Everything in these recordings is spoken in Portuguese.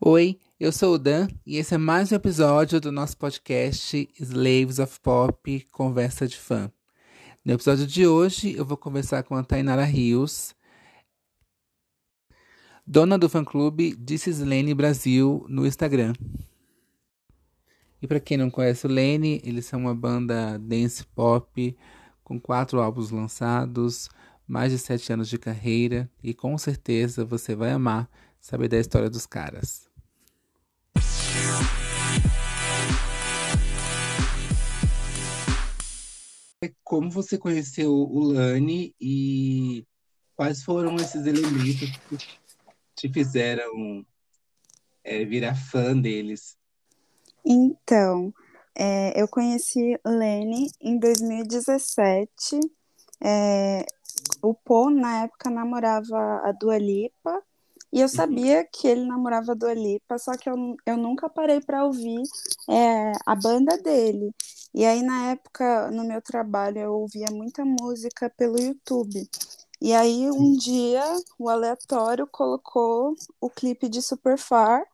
Oi, eu sou o Dan e esse é mais um episódio do nosso podcast Slaves of Pop Conversa de Fã. No episódio de hoje eu vou conversar com a Tainara Rios, dona do fã-clube This is Lene Brasil no Instagram. E para quem não conhece o Lene, eles são uma banda dance pop com quatro álbuns lançados, mais de sete anos de carreira e com certeza você vai amar saber da história dos caras. Como você conheceu o Lani e quais foram esses elementos que te fizeram é, virar fã deles? Então, é, eu conheci Lene em 2017. É, o Paul, na época, namorava a Dua Lipa e eu uhum. sabia que ele namorava do Lipa, só que eu, eu nunca parei para ouvir é, a banda dele. E aí, na época, no meu trabalho, eu ouvia muita música pelo YouTube. E aí, um dia, o aleatório colocou o clipe de Superfar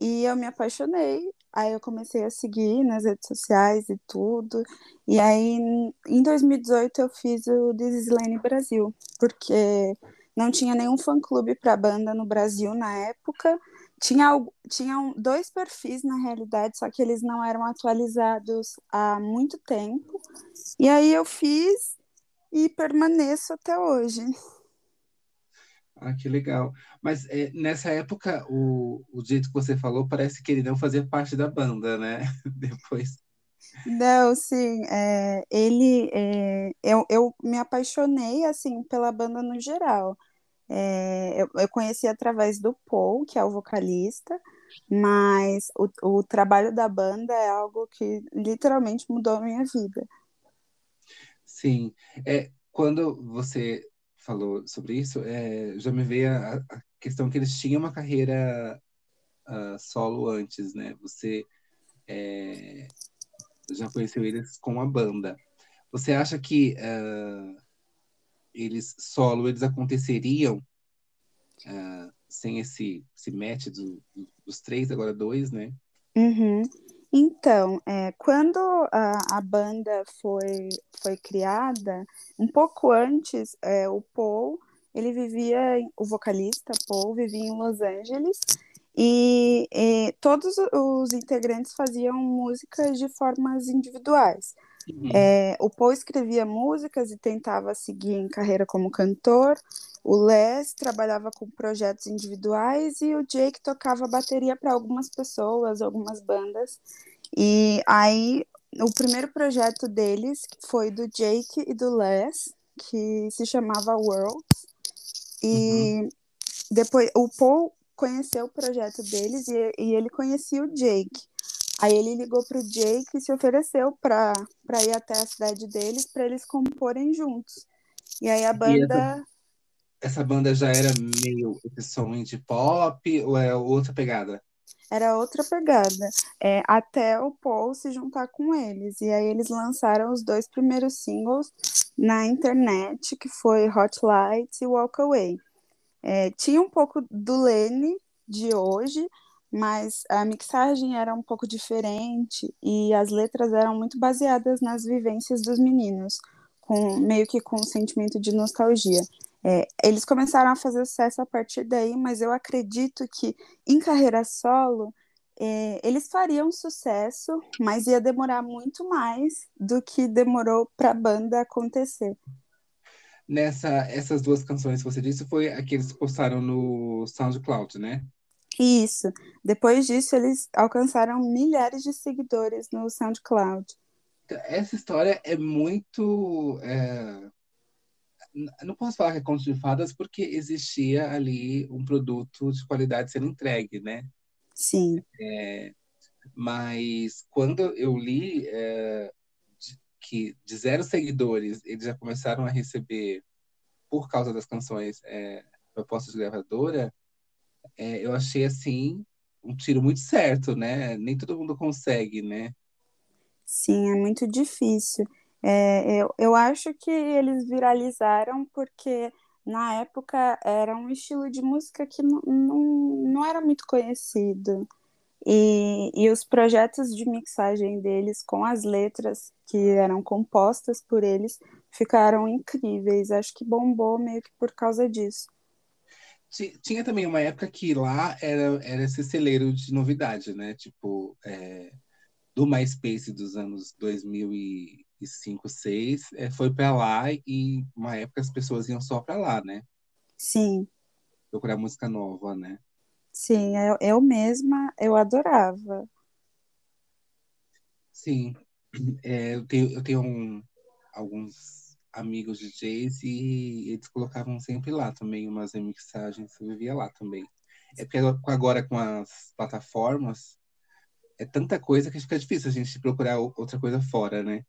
e eu me apaixonei. Aí eu comecei a seguir nas redes sociais e tudo. E aí, em 2018, eu fiz o This is Lane Brasil, porque não tinha nenhum fã-clube para banda no Brasil na época. Tinha, tinham dois perfis na realidade, só que eles não eram atualizados há muito tempo. E aí eu fiz e permaneço até hoje. Ah, que legal. Mas é, nessa época, o, o jeito que você falou, parece que ele não fazia parte da banda, né? Depois. Não, sim, é, ele, é, eu, eu me apaixonei, assim, pela banda no geral. É, eu, eu conheci através do Paul, que é o vocalista, mas o, o trabalho da banda é algo que literalmente mudou a minha vida. Sim, é, quando você falou sobre isso, é, já me veio a, a, questão que eles tinham uma carreira uh, solo antes, né? Você é, já conheceu eles com a banda. Você acha que uh, eles solo eles aconteceriam uh, sem esse, esse match do, dos três, agora dois, né? Uhum. Então, é, quando a, a, banda foi, foi criada, um pouco antes, é, o Paul, ele vivia, o vocalista Paul, vivia em Los Angeles e, e, todos os integrantes faziam músicas de formas individuais. Uhum. É, o Paul escrevia músicas e tentava seguir em carreira como cantor. O Les trabalhava com projetos individuais e o Jake tocava bateria para algumas pessoas, algumas bandas. E aí, o primeiro projeto deles foi do Jake e do Les, que se chamava Worlds. E uhum. depois o Paul conheceu o projeto deles e, e ele conhecia o Jake. Aí ele ligou para o Jake e se ofereceu para ir até a cidade deles para eles comporem juntos. E aí a banda. Essa, essa, banda já era meio som de pop ou é outra pegada? Era outra pegada. É, até o Paul se juntar com eles. E aí eles lançaram os dois primeiros singles na internet, que foi Hot Lights e Walk Away. É, tinha um pouco do Lene de hoje, mas a mixagem era um pouco diferente e as letras eram muito baseadas nas vivências dos meninos, com meio que com um sentimento de nostalgia. É, eles começaram a fazer sucesso a partir daí, mas eu acredito que em carreira solo é, eles fariam sucesso, mas ia demorar muito mais do que demorou para a banda acontecer nessa essas duas canções que você disse foi a que eles postaram no SoundCloud, né? Isso. Depois disso, eles alcançaram milhares de seguidores no SoundCloud. Essa história é muito. É... Não posso falar que é conto de fadas, porque existia ali um produto de qualidade sendo entregue, né? Sim. É... Mas quando eu li, é que de zero seguidores eles já começaram a receber, por causa das canções, é, propostas de gravadora, é, eu achei assim um tiro muito certo, né? Nem todo mundo consegue, né? Sim, é muito difícil. É, eu, eu acho que eles viralizaram porque na época era um estilo de música que não, não, não era muito conhecido. E, e os projetos de mixagem deles com as letras que eram compostas por eles ficaram incríveis. Acho que bombou meio que por causa disso. Tinha também uma época que lá era, era esse celeiro de novidade, né? Tipo, é, do MySpace dos anos 2005, 2006, é, foi para lá e uma época as pessoas iam só para lá, né? Sim. Procurar música nova, né? Sim, eu, eu mesma, eu adorava. Sim, é, eu tenho, eu tenho um, alguns amigos DJs e eles colocavam sempre lá também umas remixagens, eu vivia lá também. É porque agora com as plataformas é tanta coisa que fica difícil a gente procurar outra coisa fora, né?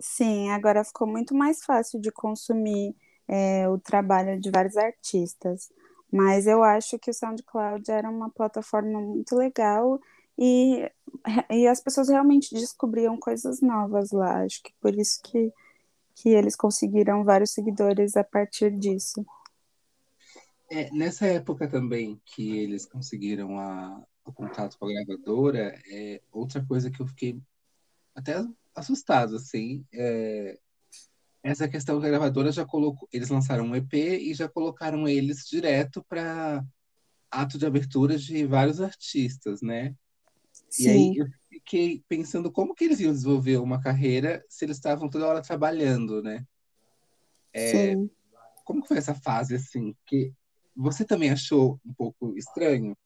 Sim, agora ficou muito mais fácil de consumir é, o trabalho de vários artistas. Mas eu acho que o SoundCloud era uma plataforma muito legal e, e as pessoas realmente descobriam coisas novas lá. Acho que por isso que, que eles conseguiram vários seguidores a partir disso. É, nessa época também que eles conseguiram a, o contato com a gravadora, é, outra coisa que eu fiquei até assustado, assim, é, essa questão da gravadora já colocou, eles lançaram um EP e já colocaram eles direto para ato de abertura de vários artistas, né? Sim. E aí eu fiquei pensando como que eles iam desenvolver uma carreira se eles estavam toda hora trabalhando, né? É, Sim. Como que foi essa fase assim? Que você também achou um pouco estranho?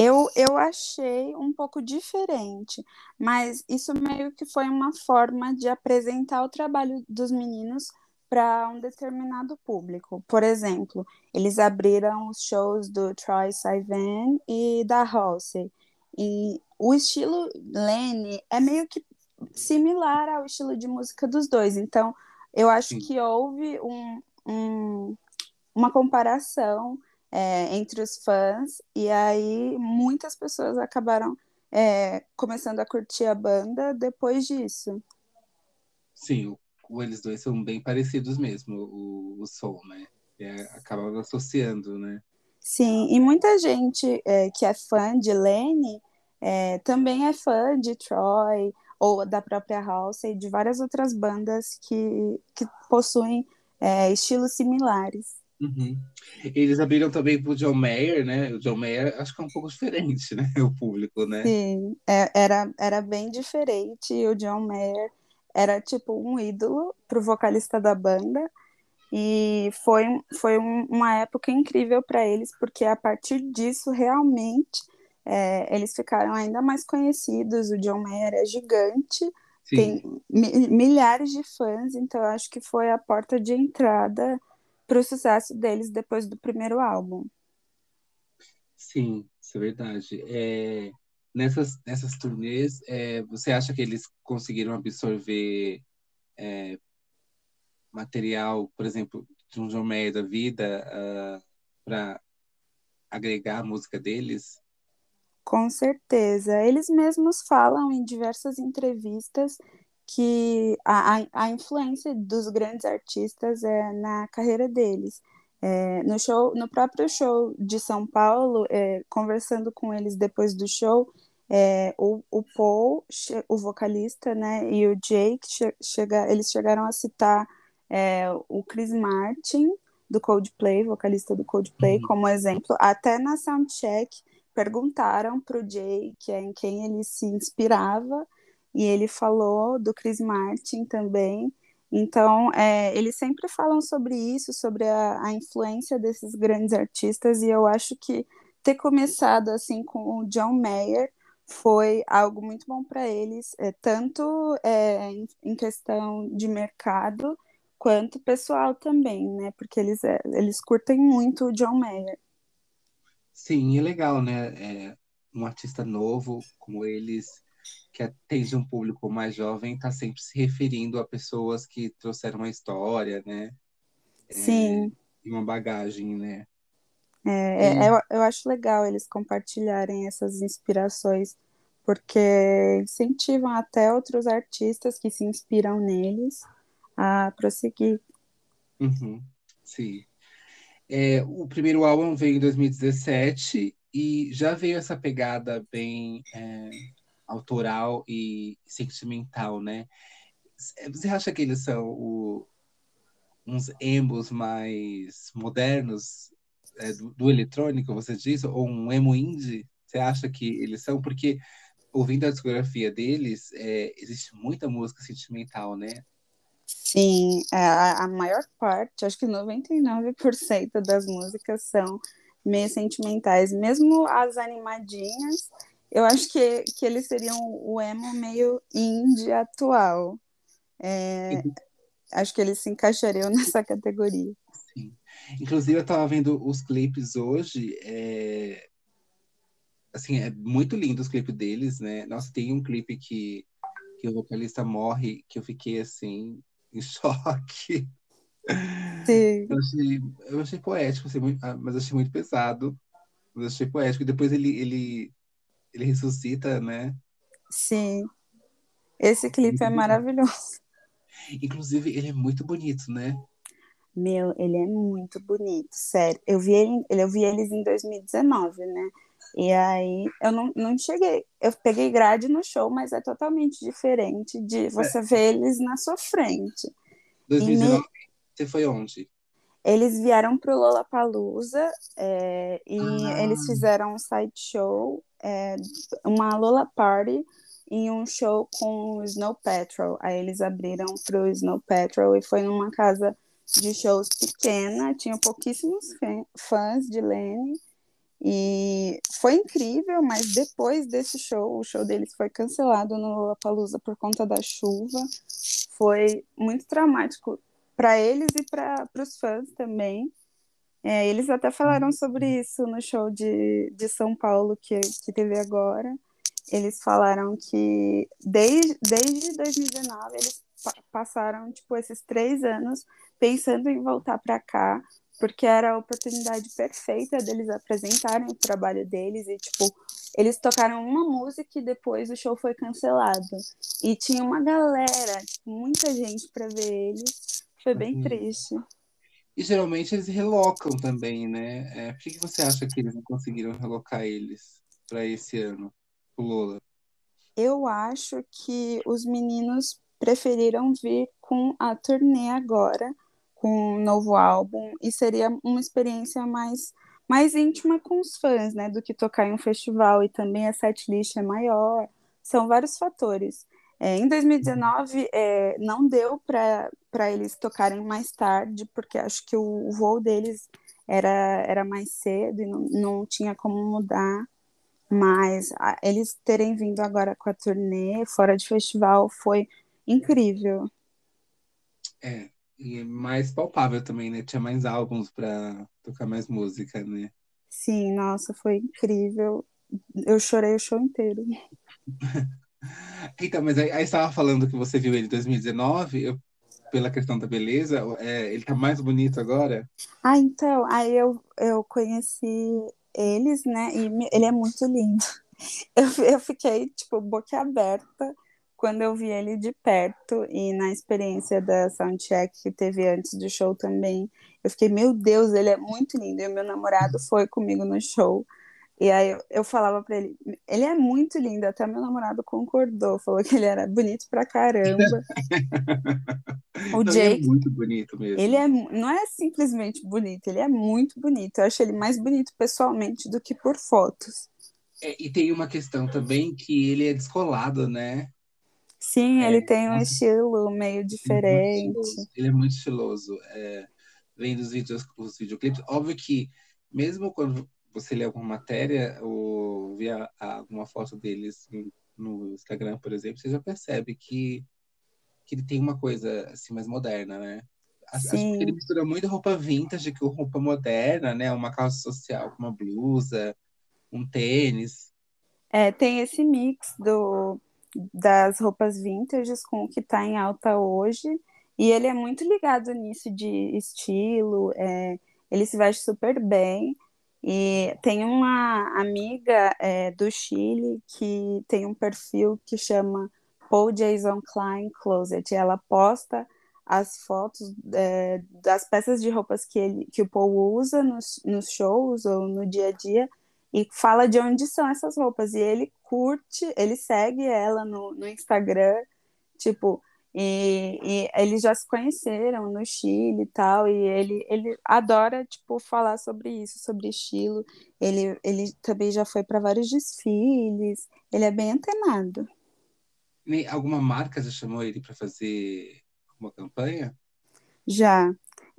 Eu, eu achei um pouco diferente, mas isso meio que foi uma forma de apresentar o trabalho dos meninos para um determinado público. Por exemplo, eles abriram os shows do Troy Sivan e da Halsey. E o estilo Lenny é meio que similar ao estilo de música dos dois. Então, eu acho Sim. que houve um, um, uma comparação é, entre os fãs, e aí muitas pessoas acabaram é, começando a curtir a banda depois disso. Sim, o, eles dois são bem parecidos mesmo, o, o som, né? É, acabava associando, né? Sim, e muita gente é, que é fã de Lenny é, também é fã de Troy ou da própria House e de várias outras bandas que, que possuem é, estilos similares. Uhum. Eles abriram também pro John Mayer, né? O John Mayer acho que é um pouco diferente, né? O público, né? Sim, é, era, era bem diferente. O John Mayer era tipo um ídolo pro vocalista da banda. E foi, foi um, uma época incrível para eles, porque a partir disso, realmente, é, eles ficaram ainda mais conhecidos. O John Mayer é gigante, Sim. tem mi milhares de fãs, então acho que foi a porta de entrada para o sucesso deles depois do primeiro álbum. Sim, isso é verdade. É, nessas, nessas turnês, é, você acha que eles conseguiram absorver é, material, por exemplo, de um John Mayer da vida uh, ah, para agregar a música deles? Com certeza. Eles mesmos falam em diversas entrevistas que a, a influência dos grandes artistas é na carreira deles. É, no show, no próprio show de São Paulo, é, conversando com eles depois do show, é, o, o Paul, o vocalista, né, e o Jake, che chega, eles chegaram a citar é, o Chris Martin do Coldplay, vocalista do Coldplay, uhum. como exemplo. Até na soundcheck perguntaram para o Jake em quem ele se inspirava e ele falou do Chris Martin também. Então, é, eles sempre falam sobre isso, sobre a, a, influência desses grandes artistas, e eu acho que ter começado assim com o John Mayer foi algo muito bom para eles, é, tanto é, em, questão de mercado quanto pessoal também, né? Porque eles, é, eles curtem muito o John Mayer. Sim, é legal, né? É, um artista novo como eles que atende um público mais jovem está sempre se referindo a pessoas que trouxeram uma história, né? Sim. É, e uma bagagem, né? É, é, eu, eu acho legal eles compartilharem essas inspirações, porque incentivam até outros artistas que se inspiram neles a prosseguir. Uhum, sim. É, o primeiro álbum veio em 2017 e já veio essa pegada bem é, autoral e sentimental, né? Você acha que eles são o, uns emos mais modernos é, do, do, eletrônico, você diz? Ou um emo indie? Você acha que eles são? Porque ouvindo a discografia deles, é, existe muita música sentimental, né? Sim, é, a, a maior parte, acho que 99% das músicas são meio sentimentais, mesmo as animadinhas, eu acho que, que eles seriam o emo meio indie atual. É, acho que eles se encaixariam nessa categoria. Sim. Inclusive, eu estava vendo os clipes hoje. É... Assim, é muito lindo os clipes deles, né? Nossa, tem um clipe que, que o vocalista morre, que eu fiquei assim, em choque. Sim. Eu achei, eu achei poético, assim, muito, ah, mas achei muito pesado. Mas achei poético. E depois ele, ele, ele ressuscita, né? Sim. Esse clipe é maravilhoso. Inclusive, ele é muito bonito, né? Meu, ele é muito bonito, sério. Eu vi, ele, eu vi eles em 2019, né? E aí eu não, não cheguei. Eu peguei grade no show, mas é totalmente diferente de você é. ver eles na sua frente. 2019, me... você foi onde? Eles vieram para o Lollapalooza é, e ah. eles fizeram um side show, é, uma Lola Party em um show com o Snow Patrol. Aí eles abriram para o Snow Patrol e foi numa casa de shows pequena, tinha pouquíssimos fãs de Lenny. E foi incrível, mas depois desse show, o show deles foi cancelado no Lollapalooza por conta da chuva. Foi muito traumático para eles e para os fãs também. É, eles até falaram sobre isso no show de, de São Paulo que, que teve agora. Eles falaram que desde, desde 2019 eles passaram tipo esses três anos pensando em voltar para cá porque era a oportunidade perfeita deles apresentarem o trabalho deles e tipo eles tocaram uma música e depois o show foi cancelado. E tinha uma galera tipo, muita gente para ver eles foi bem uhum. triste e geralmente eles relocam também né é, por que você acha que eles não conseguiram relocar eles para esse ano o Lola? Eu acho que os meninos preferiram vir com a turnê agora, com um novo álbum, e seria uma experiência mais, mais íntima com os fãs, né, do que tocar em um festival, e também a setlist é maior, são vários fatores. É, em 2019, é, não deu para eles tocarem mais tarde, porque acho que o, o voo deles era, era mais cedo e não, não tinha como mudar. Mas a, eles terem vindo agora com a turnê fora de festival foi incrível. É, e mais palpável também, né? Tinha mais álbuns para tocar mais música, né? Sim, nossa, foi incrível. Eu chorei o show inteiro. então, mas aí, aí estava falando que você viu ele em 2019, eu, pela questão da beleza, é, ele tá mais bonito agora? Ah, então, aí eu, eu conheci eles, né? E ele é muito lindo. Eu, eu fiquei, tipo, boquiaberta quando eu vi ele de perto e na experiência da soundcheck que teve antes do show também. Eu fiquei, meu Deus, ele é muito lindo. E o meu namorado foi comigo no show. E aí eu, eu falava para ele, ele é muito lindo, até meu namorado concordou, falou que ele era bonito pra caramba. o Jake, é muito bonito mesmo. Ele é, não é simplesmente bonito, ele é muito bonito. Eu acho ele mais bonito pessoalmente do que por fotos. É, e tem uma questão também que ele é descolado, né? Sim, é, ele tem um estilo meio diferente. Ele é muito estiloso. É, vendo os vídeos, os videoclipes, óbvio que mesmo quando você lê alguma matéria ou via alguma foto deles no Instagram, por exemplo, você já percebe que, que ele tem uma coisa assim mais moderna, né? Acho que ele mistura muito roupa vintage com roupa moderna, né? Uma calça social com uma blusa, um tênis. É, tem esse mix do, das roupas vintage com o que está em alta hoje. E ele é muito ligado nisso de estilo, é, ele se veste super bem. E tem uma amiga é, do Chile que tem um perfil que chama Paul Jason Klein Closet. Ela posta as fotos é, das peças de roupas que, ele, que o Paul usa nos, nos shows ou no dia a dia. e fala de onde são essas roupas. E ele curte, ele segue ela no, no Instagram, tipo, e, e, eles já se conheceram no Chile e tal, e ele, ele adora, tipo, falar sobre isso, sobre estilo. Ele, ele também já foi para vários desfiles, ele é bem antenado. Alguma marca já chamou ele para fazer uma campanha? Já.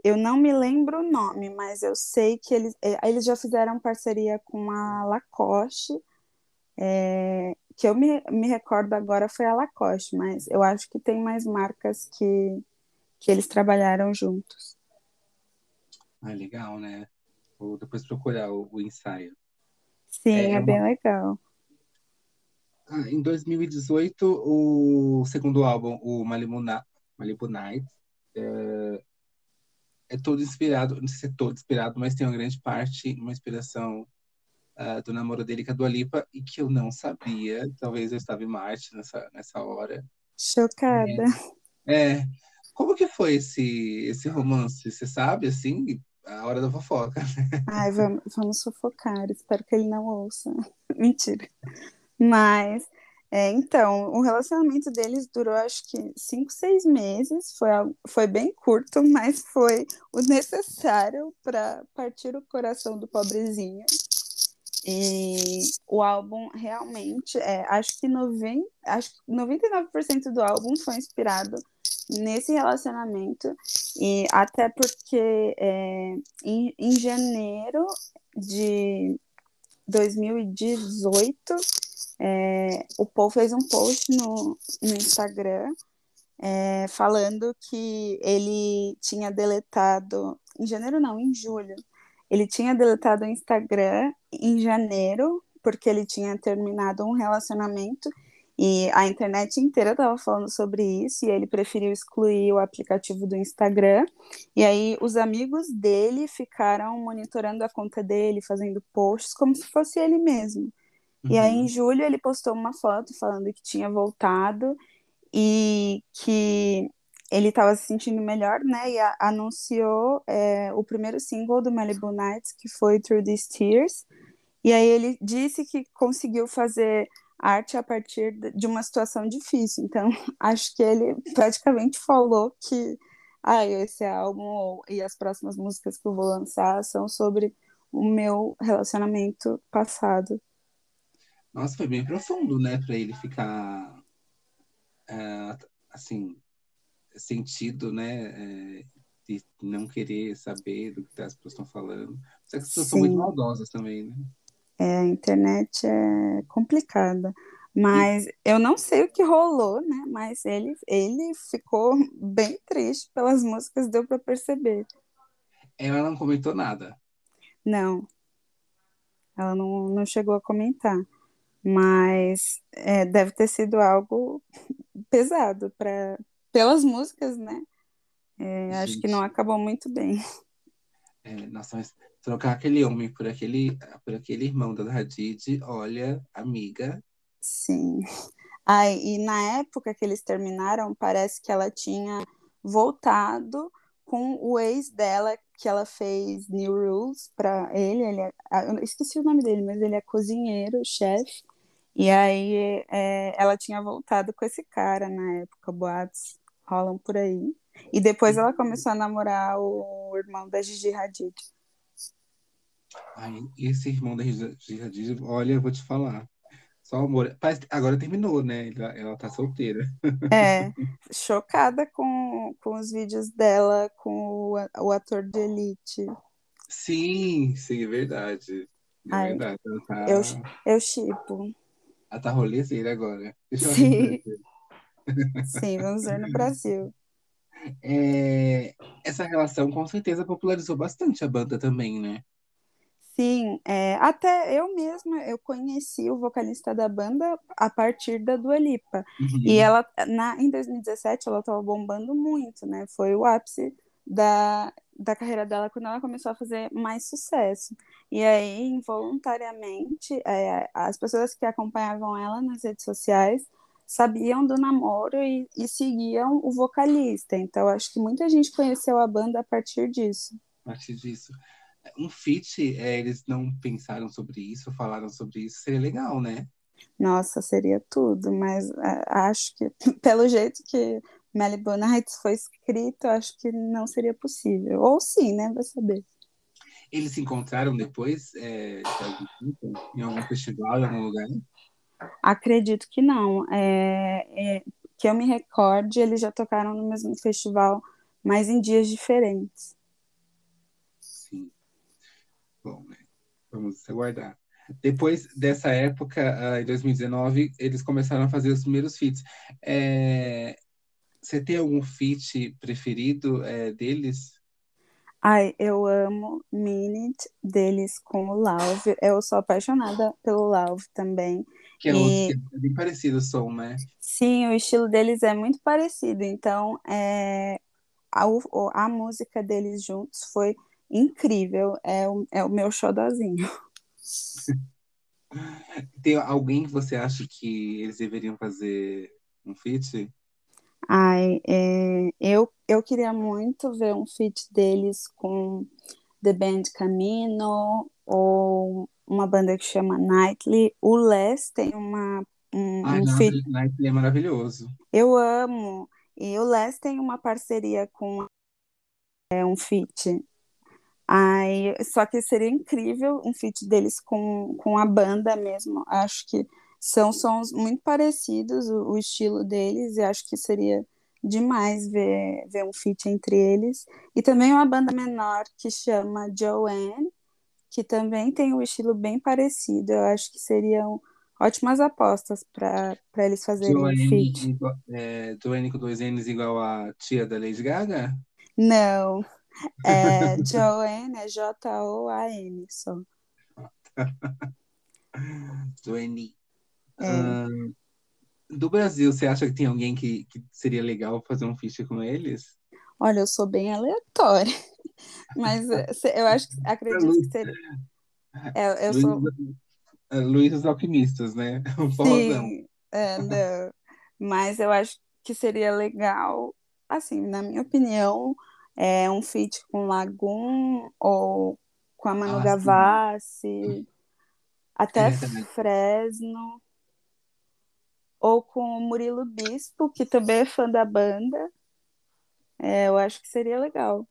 Eu não me lembro o nome, mas eu sei que eles, é, eles já fizeram parceria com a Lacoste, é, que eu me, me recordo agora foi a Lacoste, mas eu acho que tem mais marcas que, que eles trabalharam juntos. Ah, legal, né? Vou depois procurar o, o ensaio. Sim, é, é bem uma... legal. Ah, em 2018, o segundo álbum, o Malibu, Na... Malibu Night, é... é todo inspirado, não sei se é todo inspirado, mas tem uma grande parte, uma inspiração uh, do namoro dele com a Dua Lipa, e que eu não sabia, talvez eu estava em Marte nessa, nessa hora. Chocada. É, é. Como que foi esse, esse romance? Você sabe, assim, a hora da fofoca? Ai, vamos, vamos fofocar, espero que ele não ouça. Mentira. Mas, é, então, o relacionamento deles durou acho que cinco, seis meses. Foi, foi bem curto, mas foi o necessário para partir o coração do pobrezinho. E o álbum realmente, é, acho que 90, acho que 99% do álbum foi inspirado nesse relacionamento. E até porque é, em, em janeiro de 2018 é, o Paul fez um post no, no Instagram é, falando que ele tinha deletado, em janeiro não, em julho, ele tinha deletado o Instagram em janeiro, porque ele tinha terminado um relacionamento e a internet inteira estava falando sobre isso e ele preferiu excluir o aplicativo do Instagram. E aí os amigos dele ficaram monitorando a conta dele, fazendo posts como se fosse ele mesmo. Uhum. E aí, em uhum. julho, ele postou uma foto falando que tinha voltado e que ele estava se sentindo melhor, né? E a, anunciou é, o primeiro single do Malibu Nights, que foi Through These Tears. E aí ele disse que conseguiu fazer arte a partir de uma situação difícil. Então, acho que ele praticamente falou que ah, esse álbum e as próximas músicas que eu vou lançar são sobre o meu relacionamento passado. Nossa, foi bem profundo, né? Para ele ficar é, assim sentido, né? É, de não querer saber do que as pessoas estão falando. Só que as pessoas Sim. são muito maldosas também, né? É, a internet é complicada. Mas eu não sei o que rolou, né? Mas ele, ele ficou bem triste pelas músicas, deu para perceber. Ela não comentou nada. Não. Ela não, não chegou a comentar mas é, deve ter sido algo pesado para pelas músicas, né? É, acho que não acabou muito bem. É, nossa, mas trocar aquele homem por aquele, por aquele irmão da Hadid, olha, amiga. Sim. Ai, e na época que eles terminaram, parece que ela tinha voltado com o ex dela, que ela fez New Rules para ele. ele é, eu esqueci o nome dele, mas ele é cozinheiro, chefe. E aí é, ela tinha voltado com esse cara na época, boatos rolam por aí. E depois ela começou a namorar o irmão da Gigi Hadid. Ai, esse irmão da Gigi Hadid, olha, eu vou te falar. Só amor. Agora terminou, né? Ela, ela tá solteira. É, chocada com, com os vídeos dela com o, o ator de Elite. Sim, sim, é verdade. É Ai, verdade. Tá... Eu, eu chipo. Ela tá rolezeira agora. Deixa Sim. Sim, vamos ver no Brasil. É, essa relação com certeza popularizou bastante a banda também, né? Sim, é, até eu mesma eu conheci o vocalista da banda a partir da Dua Lipa. Uhum. E ela na, em 2017 ela estava bombando muito, né? Foi o ápice da, da carreira dela quando ela começou a fazer mais sucesso. E aí, involuntariamente, é, as pessoas que acompanhavam ela nas redes sociais sabiam do namoro e, e seguiam o vocalista. Então, acho que muita gente conheceu a banda a partir disso. A partir disso. Um feat, é, eles não pensaram sobre isso, falaram sobre isso, seria legal, né? Nossa, seria tudo, mas é, acho que, pelo jeito que Malibu Nights foi escrito, acho que não seria possível. Ou sim, né? Vai saber. Eles se encontraram depois é, em algum festival, em algum lugar? Acredito que não. É, é, que eu me recorde, eles já tocaram no mesmo festival, mas em dias diferentes. Sim. Bom, né? Vamos aguardar. Depois dessa época, uh, em 2019, eles começaram a fazer os primeiros feats. É... Você tem algum feat preferido é, deles? Ai, eu amo Minute deles com o Lauve. Eu sou apaixonada pelo Lauve também. Que é, e... é bem parecido o som, né? Sim, o estilo deles é muito parecido. Então, é... a, a música deles juntos foi incrível. É o, é o meu xodozinho. Tem alguém que você acha que eles deveriam fazer um feat? Ai, é, eu, eu queria muito ver um feat deles com The Band Camino ou uma banda que chama Nightly. O Les tem uma um, Ai, um feat... Nightly é maravilhoso. Eu amo. E o Les tem uma parceria com é, um feat Aí, só que seria incrível um feat deles com, com a banda mesmo. Acho que são sons muito parecidos, o, o estilo deles, e acho que seria demais ver, ver um feat entre eles. E também uma banda menor que chama Joanne, que também tem um estilo bem parecido. Eu acho que seriam ótimas apostas para eles fazerem Joanne, um feat. É, Joanne com dois N's igual a tia da Lady Gaga? Não. É Joanne, é J-O-A-N só. Joanne. É. Uh, do Brasil, você acha que tem alguém que, que seria legal fazer um feat com eles? Olha, eu sou bem aleatória, mas eh, eu acho que acredito que seria. É, eu Luiz, sou. Luiz dos Alquimistas, né? Sim, é. Mas eu acho que seria legal, assim, na minha opinião, é, um feat com Lagoon ou com a Manu ah, Gavassi, até é, Fresno, ou com o Murilo Bispo, que também é fã da banda. É, eu acho que seria legal.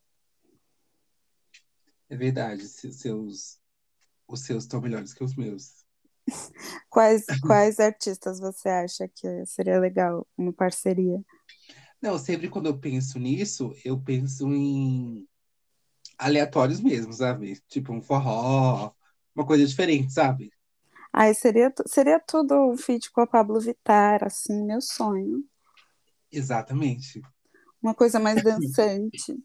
É verdade, seus, os seus estão melhores que os meus. quais, quais artistas você acha que seria legal uma parceria? Não, sempre quando eu penso nisso, eu penso em aleatórios mesmo, sabe? Tipo um forró, uma coisa diferente, sabe? Ai, seria, seria tudo um feat com a Pablo Vittar, assim, meu sonho. Exatamente. Uma coisa mais dançante.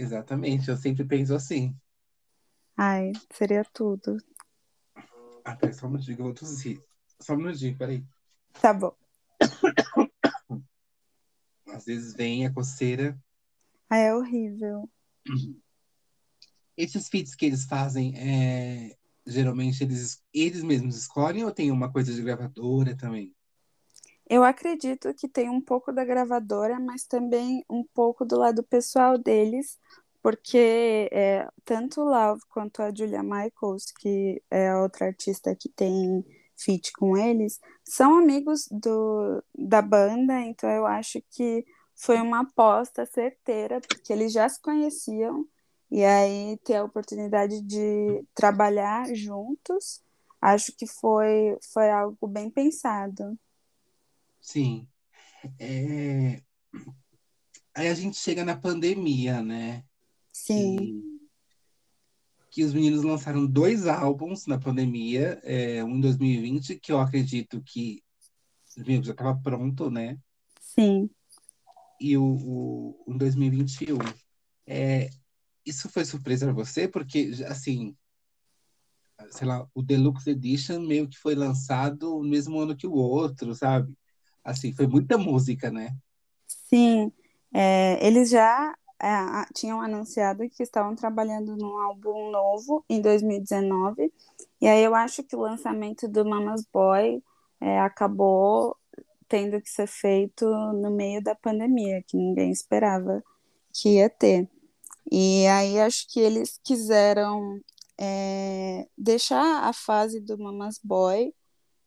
Exatamente, eu sempre penso assim. Ai, seria tudo. Ah, peraí, só um minutinho que eu vou tossir. Só um minutinho, peraí. Tá bom. Às vezes vem a coceira. Ah, é horrível. Esses feats que eles fazem, é, geralmente eles, eles mesmos escolhem ou tem uma coisa de gravadora também? Eu acredito que tem um pouco da gravadora, mas também um pouco do lado pessoal deles, porque é, tanto o Love quanto a Julia Michaels, que é a outra artista que tem feat com eles, são amigos do, da banda, então eu acho que foi uma aposta certeira, porque eles já se conheciam, e aí ter a oportunidade de trabalhar juntos, acho que foi, foi algo bem pensado. Sim. É... Aí a gente chega na pandemia, né? Sim. E que os meninos lançaram dois álbuns na pandemia, é, um em 2020, que eu acredito que já estava pronto, né? Sim. E o, o, o em 2021. É, isso foi surpresa para você? Porque, assim, sei lá, o Deluxe Edition meio que foi lançado no mesmo ano que o outro, sabe? Assim, foi muita música, né? Sim. É, eles já é, tinham anunciado que estavam trabalhando num álbum novo em 2019. E aí eu acho que o lançamento do Mama's Boy é, acabou tendo que ser feito no meio da pandemia, que ninguém esperava que ia ter. E aí acho que eles quiseram é, deixar a fase do Mamas Boy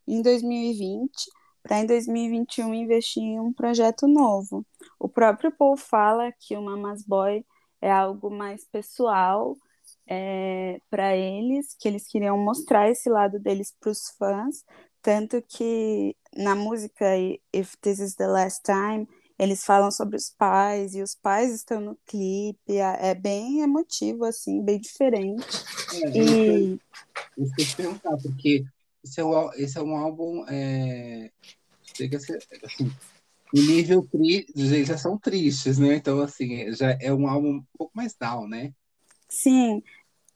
em 2020 para em 2021 investir em um projeto novo. O próprio Paul fala que o Mamas Boy é algo mais pessoal é, para eles, que eles queriam mostrar esse lado deles para os fãs, tanto que na música If This Is the Last Time eles falam sobre os pais e os pais estão no clipe, é, é bem emotivo assim, bem diferente. É, e que eu te perguntar, porque esse é, o, esse é um álbum é, chega a ser assim, o nível tri, já são tristes, né? Então assim, já é um álbum um pouco mais down, né? Sim,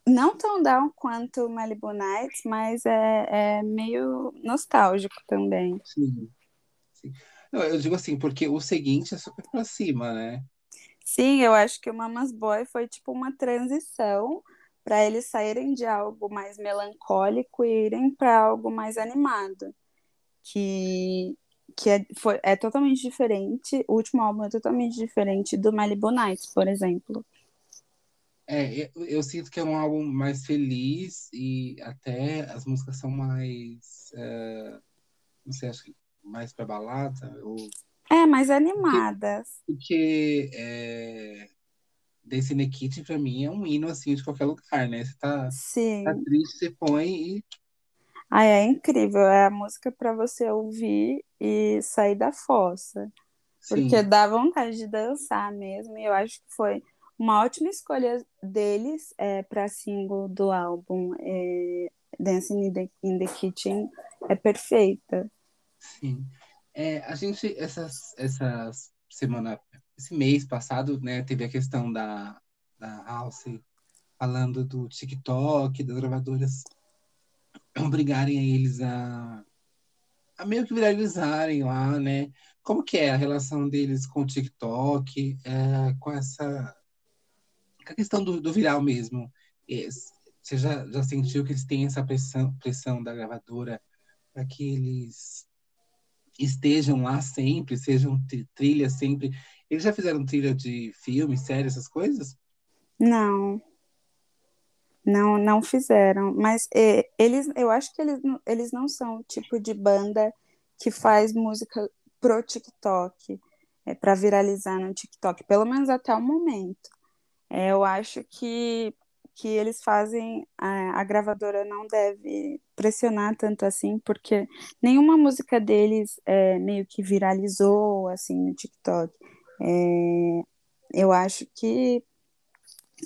não tão down quanto Malibu Nights, mas é, é meio nostálgico também. Sim, sim. Não, eu digo assim, porque o seguinte é super pra cima, né? Sim, eu acho que o Mamas Boy foi tipo uma transição para eles saírem de algo mais melancólico e irem para algo mais animado. Que, que é, foi, é totalmente diferente. O último álbum é totalmente diferente do Malibu Nights, por exemplo. É, eu, eu, sinto que é um álbum mais feliz e até as músicas são mais. Uh, não sei, acho que mais pra balada. Ou... É, mais animadas. Porque, porque é, Destiny Kitchen, pra mim, é um hino assim de qualquer lugar, né? Você tá, Sim. tá triste, você põe e. Ah, é incrível. É a música para você ouvir e sair da fossa. Porque Sim. dá vontade de dançar mesmo. E eu acho que foi uma ótima escolha deles é, para single do álbum. É, Dancing in the, in the Kitchen é perfeita. Sim. É, a gente, essas, essas semana, esse mês passado, né, teve a questão da, da House falando do TikTok, das gravadoras obrigarem eles a, a meio que viralizarem lá, né? Como que é a relação deles com o TikTok, é, com essa com a questão do, do viral mesmo? Você já, já sentiu que eles têm essa pressão, pressão da gravadora para que eles estejam lá sempre, sejam trilha sempre. Eles já fizeram trilha de filme, série, essas coisas? Não. Não, não fizeram. Mas é, eles, eu acho que eles, eles não são o tipo de banda que faz música pro TikTok, é, para viralizar no TikTok, pelo menos até o momento. É, eu acho que que eles fazem, a, a, gravadora não deve pressionar tanto assim, porque nenhuma música deles é, meio que viralizou assim no TikTok. É, eu acho que,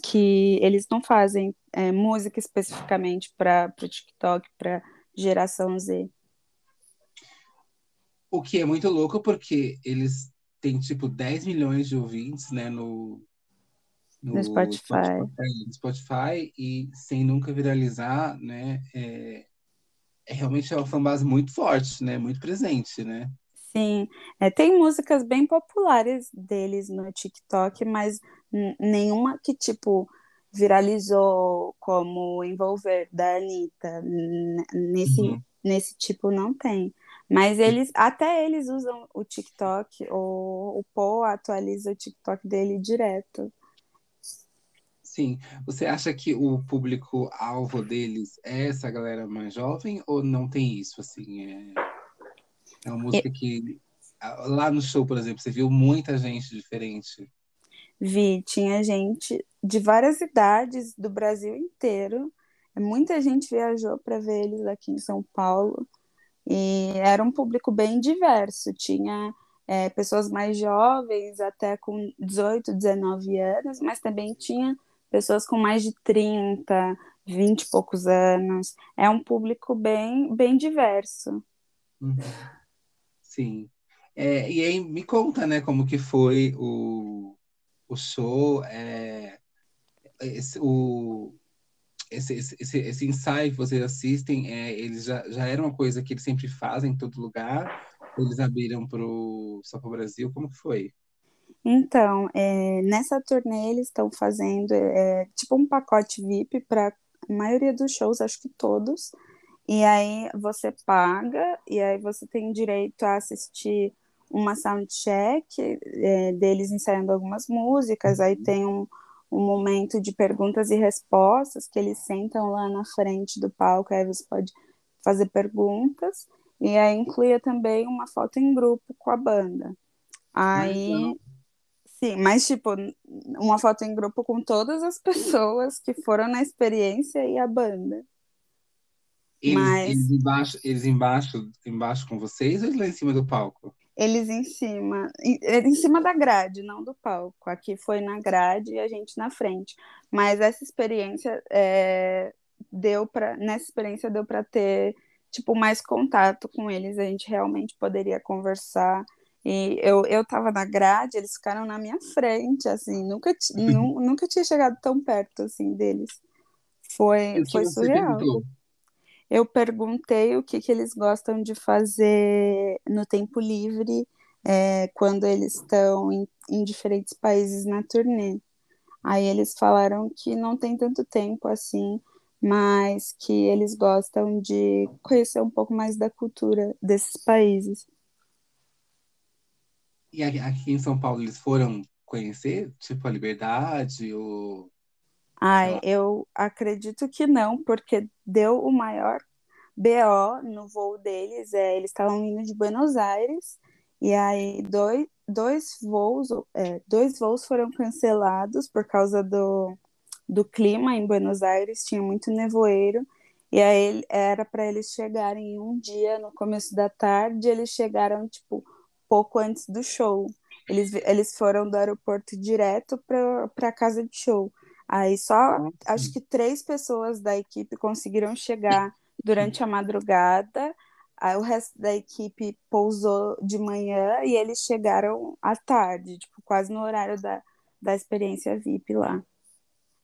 que eles não fazem é, música especificamente para o TikTok, para geração Z. O que é muito louco, porque eles têm tipo 10 milhões de ouvintes né, no, no, no Spotify. Spotify, no Spotify e sem nunca viralizar, né? É, é realmente é uma fanbase muito forte, né? Muito presente, né? Sim, é, tem músicas bem populares deles no TikTok, mas nenhuma que, tipo, viralizou como Envolver, da Anitta. Nesse, uhum. nesse tipo não tem. Mas eles, até eles usam o TikTok, o, o Paul atualiza o TikTok dele direto. Sim. Você acha que o público-alvo deles é essa galera mais jovem ou não tem isso? Assim, é, é uma música que. Lá no show, por exemplo, você viu muita gente diferente? Vi, tinha gente de várias idades do Brasil inteiro. Muita gente viajou para ver eles aqui em São Paulo. E era um público bem diverso. Tinha é, pessoas mais jovens, até com 18, 19 anos, mas também tinha pessoas com mais de 30, 20 e poucos anos. É um público bem, bem diverso. Uhum. Sim. É, e aí me conta, né, como que foi o, o show, é, esse, o, esse, esse, esse ensaio que vocês assistem, é, eles já, já era uma coisa que eles sempre fazem em todo lugar? Eles abriram pro, só para o Brasil? Como que foi? Então, é, nessa turnê eles estão fazendo é, tipo um pacote VIP para a maioria dos shows, acho que todos. E aí você paga e aí você tem direito a assistir uma soundcheck é, deles ensaiando algumas músicas. Aí tem um, um momento de perguntas e respostas, que eles sentam lá na frente do palco, aí você pode fazer perguntas, e aí incluía também uma foto em grupo com a banda. Aí, sim, mas tipo, uma foto em grupo com todas as pessoas que foram na experiência e a banda. Eles, Mas- eles embaixo, eles embaixo, embaixo com vocês ou eles lá em cima do palco? Eles em cima, em, em cima da grade, não do palco. Aqui foi na grade e a gente na frente. Mas essa experiência é, deu para, nessa experiência deu para ter tipo mais contato com eles. A gente realmente poderia conversar. E eu eu estava na grade, eles ficaram na minha frente, assim, nunca nu, nunca tinha chegado tão perto assim deles. Foi foi surreal. perguntou? Eu perguntei o que, que eles gostam de fazer no tempo livre, é, quando eles estão em, em diferentes países na turnê. Aí eles falaram que não tem tanto tempo assim, mas que eles gostam de conhecer um pouco mais da cultura desses países. E aqui, em São Paulo eles foram conhecer, tipo, a Liberdade ou, Ai, lá, eu acredito que não, porque deu o maior BO no voo deles. É, eles estavam indo de Buenos Aires e aí dois, dois voos, é, dois voos foram cancelados por causa do, do clima em Buenos Aires, tinha muito nevoeiro. E aí era para eles chegarem um dia no começo da tarde, eles chegaram tipo pouco antes do show. Eles, eles foram do aeroporto direto para para a casa de show. Aí só nossa, acho que três pessoas da equipe conseguiram chegar durante a madrugada. Aí o resto da equipe pousou de manhã e eles chegaram à tarde, tipo, quase no horário da, da experiência VIP lá.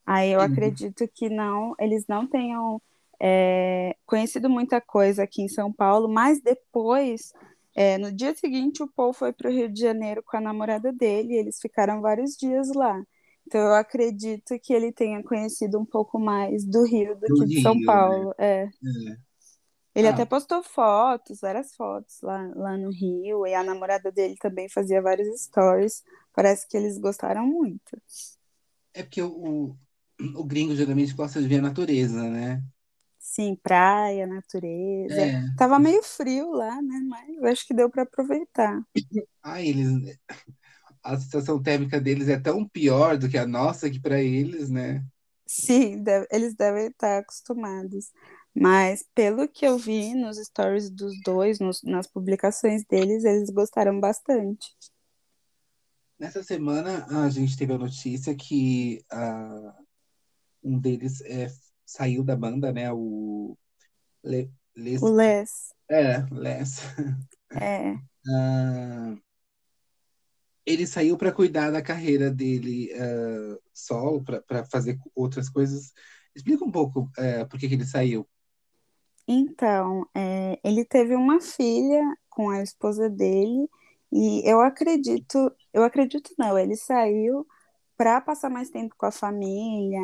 Aí eu e- acredito que não, eles não tenham é, conhecido muita coisa aqui em São Paulo, mas depois, é, no dia seguinte, o Paul foi para o Rio de Janeiro com a namorada dele, e eles ficaram vários dias lá. Então eu acredito que ele tenha conhecido um pouco mais do Rio do do que de São Rio, né? Paulo. É. É. Ele Ah, até postou fotos, várias fotos lá, lá no Rio, e a namorada dele também fazia vários stories. Parece que eles gostaram muito. é porque o, o, o gringo geralmente gosta de ver a natureza, né? Sim, praia, natureza. É. Tava meio frio lá, né? Mas acho que deu para aproveitar. Ah, eles, a situação térmica deles é tão pior do que a nossa que para eles, né? Sim, deve- eles devem estar acostumados. Mas pelo que eu vi nos stories dos dois, nos- nas publicações deles, eles gostaram bastante. Nessa semana a gente teve a notícia que ah, um deles é, saiu da banda, né? O Le, Les, O Les, é, Les. é, Ah, ele saiu para cuidar da carreira dele ah, solo, para fazer outras coisas. Explica um pouco eh, por que que ele saiu. Então, é, ele teve uma filha com a esposa dele e eu acredito, eu acredito não, ele saiu para passar mais tempo com a família,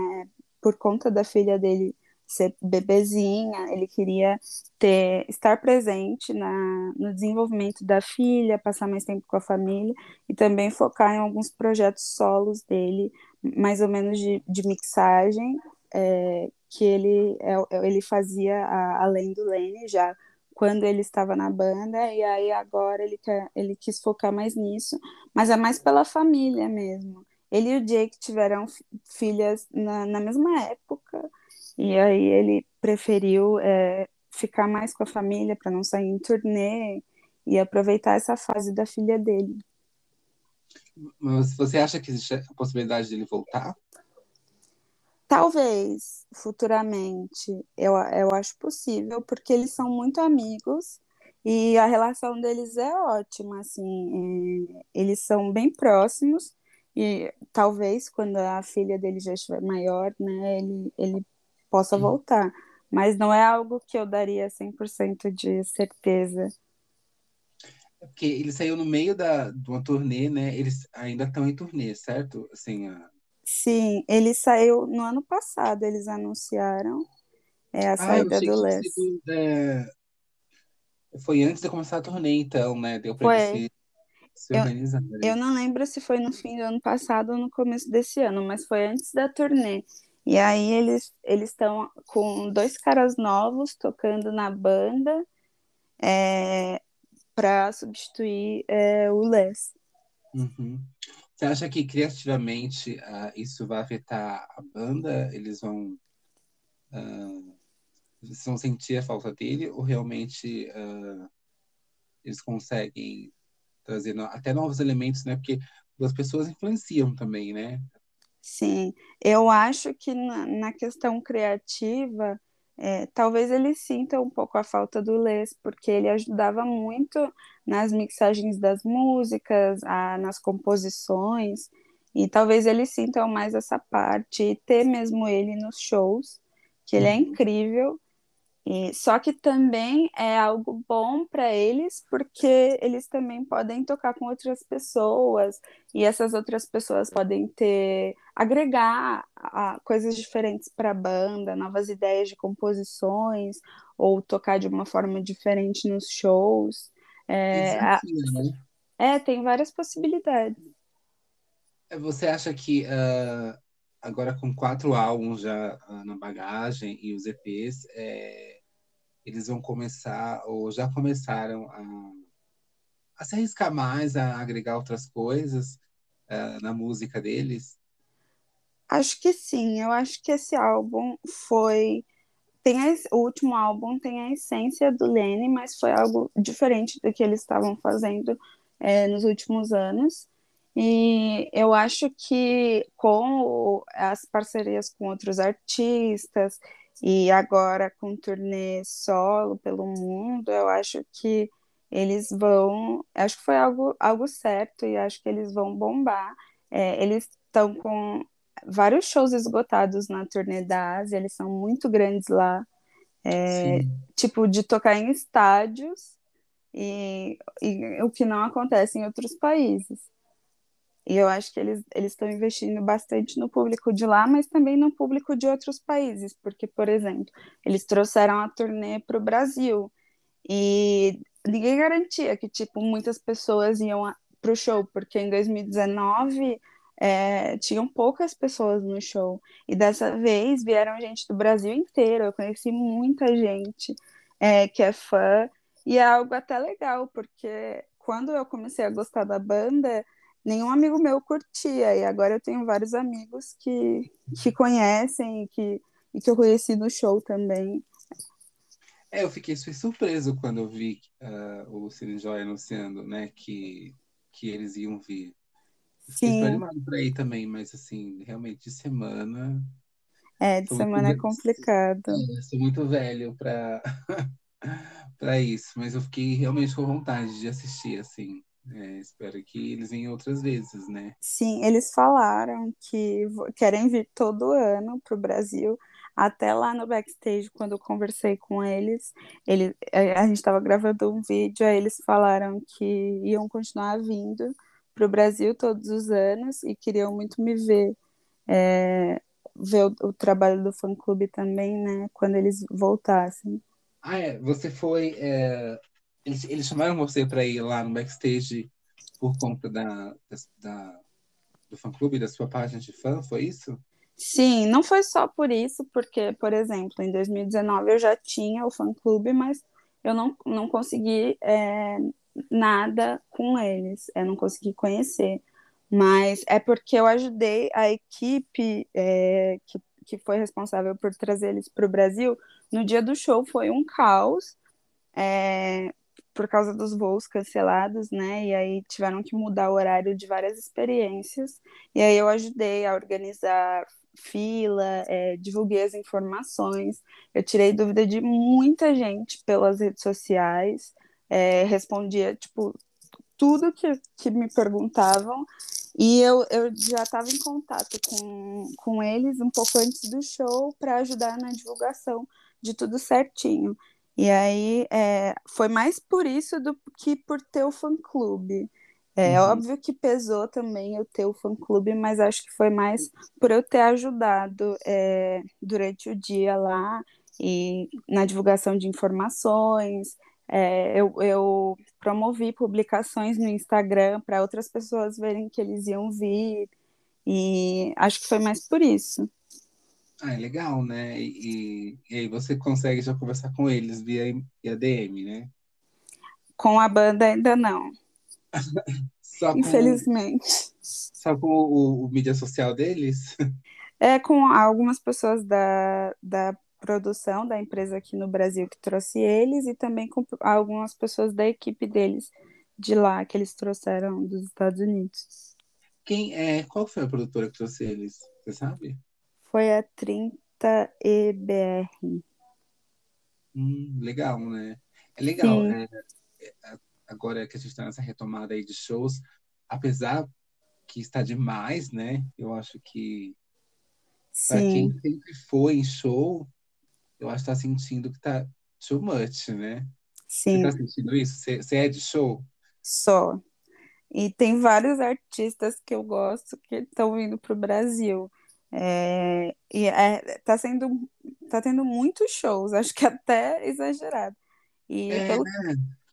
por conta da filha dele ser bebezinha, ele queria ter, estar presente na, no desenvolvimento da filha, passar mais tempo com a família e também focar em alguns projetos solos dele, mais ou menos de, de mixagem, é, que ele, é- ele fazia a- além do Lenny já quando ele estava na banda, e aí agora ele, quer, ele quis focar mais nisso, mas é mais pela família mesmo. Ele e o Jake tiveram fi- filhas na, na mesma época, e aí ele preferiu é, ficar mais com a família para não sair em turnê e aproveitar essa fase da filha dele. Mas você acha que existe a possibilidade dele voltar? Talvez futuramente, eu, eu acho possível, porque eles são muito amigos e a relação deles é ótima, assim, é, eles são bem próximos e talvez quando a filha dele já estiver maior, né, ele, ele possa voltar, mas não é algo que eu daria 100% de certeza. É Porque ele saiu no meio da, de uma turnê, né? Eles ainda estão em turnê, certo? Assim, a... Sim, ele saiu no ano passado, eles anunciaram é, a Ah, saída do que tinha Les. sido, é, Foi antes de começar a turnê, então, né? Deu pra Foi. ele se. se organizarem. Eu, eu não lembro se foi no fim do ano passado ou no começo desse ano, mas foi antes da turnê. E aí eles eles estão com dois caras novos tocando na banda é, para substituir é, o Les. Uhum. Você acha que criativamente uh, isso vai afetar a banda? Eles vão, uh, eles vão sentir a falta dele ou realmente uh, eles conseguem trazer no, até novos elementos, né? Porque as pessoas influenciam também, né? Sim, eu acho que na, na questão criativa, é, talvez ele sinta um pouco a falta do Les, porque ele ajudava muito nas mixagens das músicas, a, nas composições, e talvez ele sinta mais essa parte, e ter mesmo ele nos shows, que ele é uhum. incrível, e, só que também é algo bom para eles, porque eles também podem tocar com outras pessoas, e essas outras pessoas podem ter, agregar a, coisas diferentes para a banda, novas ideias de composições, ou tocar de uma forma diferente nos shows. É, a, né? é tem várias possibilidades. É, você acha que uh, agora com quatro álbuns já uh, na bagagem e os EPs, é eles vão começar, ou já começaram a, a se arriscar mais, a agregar outras coisas uh, na música deles? Acho que sim, eu acho que esse álbum foi. Tem a, o último álbum tem a essência do Lenny, mas foi algo diferente do que eles estavam fazendo é, nos últimos anos. E eu acho que com as parcerias com outros artistas e agora com turnê solo pelo mundo, eu acho que eles vão. Acho que foi algo, algo certo e acho que eles vão bombar. É, eles estão com vários shows esgotados na turnê da Ásia, eles são muito grandes lá. É, tipo, de tocar em estádios e, e o que não acontece em outros países. E eu acho que eles estão investindo bastante no público de lá, mas também no público de outros países, porque, por exemplo, eles trouxeram a turnê para o Brasil. E ninguém garantia que tipo muitas pessoas iam para o show, porque em 2019 é, tinham poucas pessoas no show. E dessa vez vieram gente do Brasil inteiro. Eu conheci muita gente é, que é fã. E é algo até legal, porque quando eu comecei a gostar da banda nenhum amigo meu curtia, e agora eu tenho vários amigos que, que conhecem e que, e que eu conheci no show também. É, eu fiquei surpreso quando eu vi uh, o Cine Joy anunciando, né, que, que eles iam vir. Sim. Estou animado para ir também, mas assim, realmente de semana. É, de semana é complicado. É, sou muito velho para para isso, mas eu fiquei realmente com vontade de assistir, assim. É, espero que eles venham outras vezes, né? Sim, eles falaram que querem vir todo ano para o Brasil. Até lá no backstage, quando eu conversei com eles, ele, a gente estava gravando um vídeo, aí eles falaram que iam continuar vindo para o Brasil todos os anos e queriam muito me ver, é, ver o, o, trabalho do fã-clube também, né, quando eles voltassem. Ah, é, você foi é, eles, eles chamaram você para ir lá no backstage por conta da, da, do fã-clube, da sua página de fã, foi isso? Sim, não foi só por isso, porque, por exemplo, em 2019 eu já tinha o fã-clube, mas eu não, não consegui é, nada com eles, eu não consegui conhecer. Mas é porque eu ajudei a equipe é, que, que foi responsável por trazer eles para o Brasil. No dia do show foi um caos, é, por causa dos voos cancelados, né? E aí tiveram que mudar o horário de várias experiências. E aí eu ajudei a organizar fila, é, divulguei as informações, eu tirei dúvida de muita gente pelas redes sociais, é, respondia, tipo, tudo que, que me perguntavam, e eu, eu já estava em contato com, com eles um pouco antes do show para ajudar na divulgação de tudo certinho. E aí é, foi mais por isso do que por ter o fã-clube. É uhum. óbvio que pesou também eu ter o fã-clube, mas acho que foi mais por eu ter ajudado é, durante o dia lá e na divulgação de informações, É, eu, eu promovi publicações no Instagram para outras pessoas verem que eles iam vir, e acho que foi mais por isso. Ah, é legal, né? E, e aí você consegue já conversar com eles via, via DM, né? Com a banda ainda não. Com, Infelizmente. só com o, o mídia social deles? É com algumas pessoas da, da produção da empresa aqui no Brasil que trouxe eles e também com algumas pessoas da equipe deles de lá que eles trouxeram dos Estados Unidos. Quem é? Qual foi a produtora que trouxe eles? Você sabe? Foi a 30EBR. Hum, legal, né? É legal. Sim. É, é, agora que a gente está nessa retomada aí de shows, apesar que está demais, né? Eu acho que para quem sempre foi em show, eu acho que está sentindo que tá too much, né? Você sim, está sentindo isso? Você, você é de show? só. E tem vários artistas que eu gosto que estão vindo para o Brasil. É, e é, tá sendo, tá tendo muitos shows, acho que até exagerado. E É, pelo,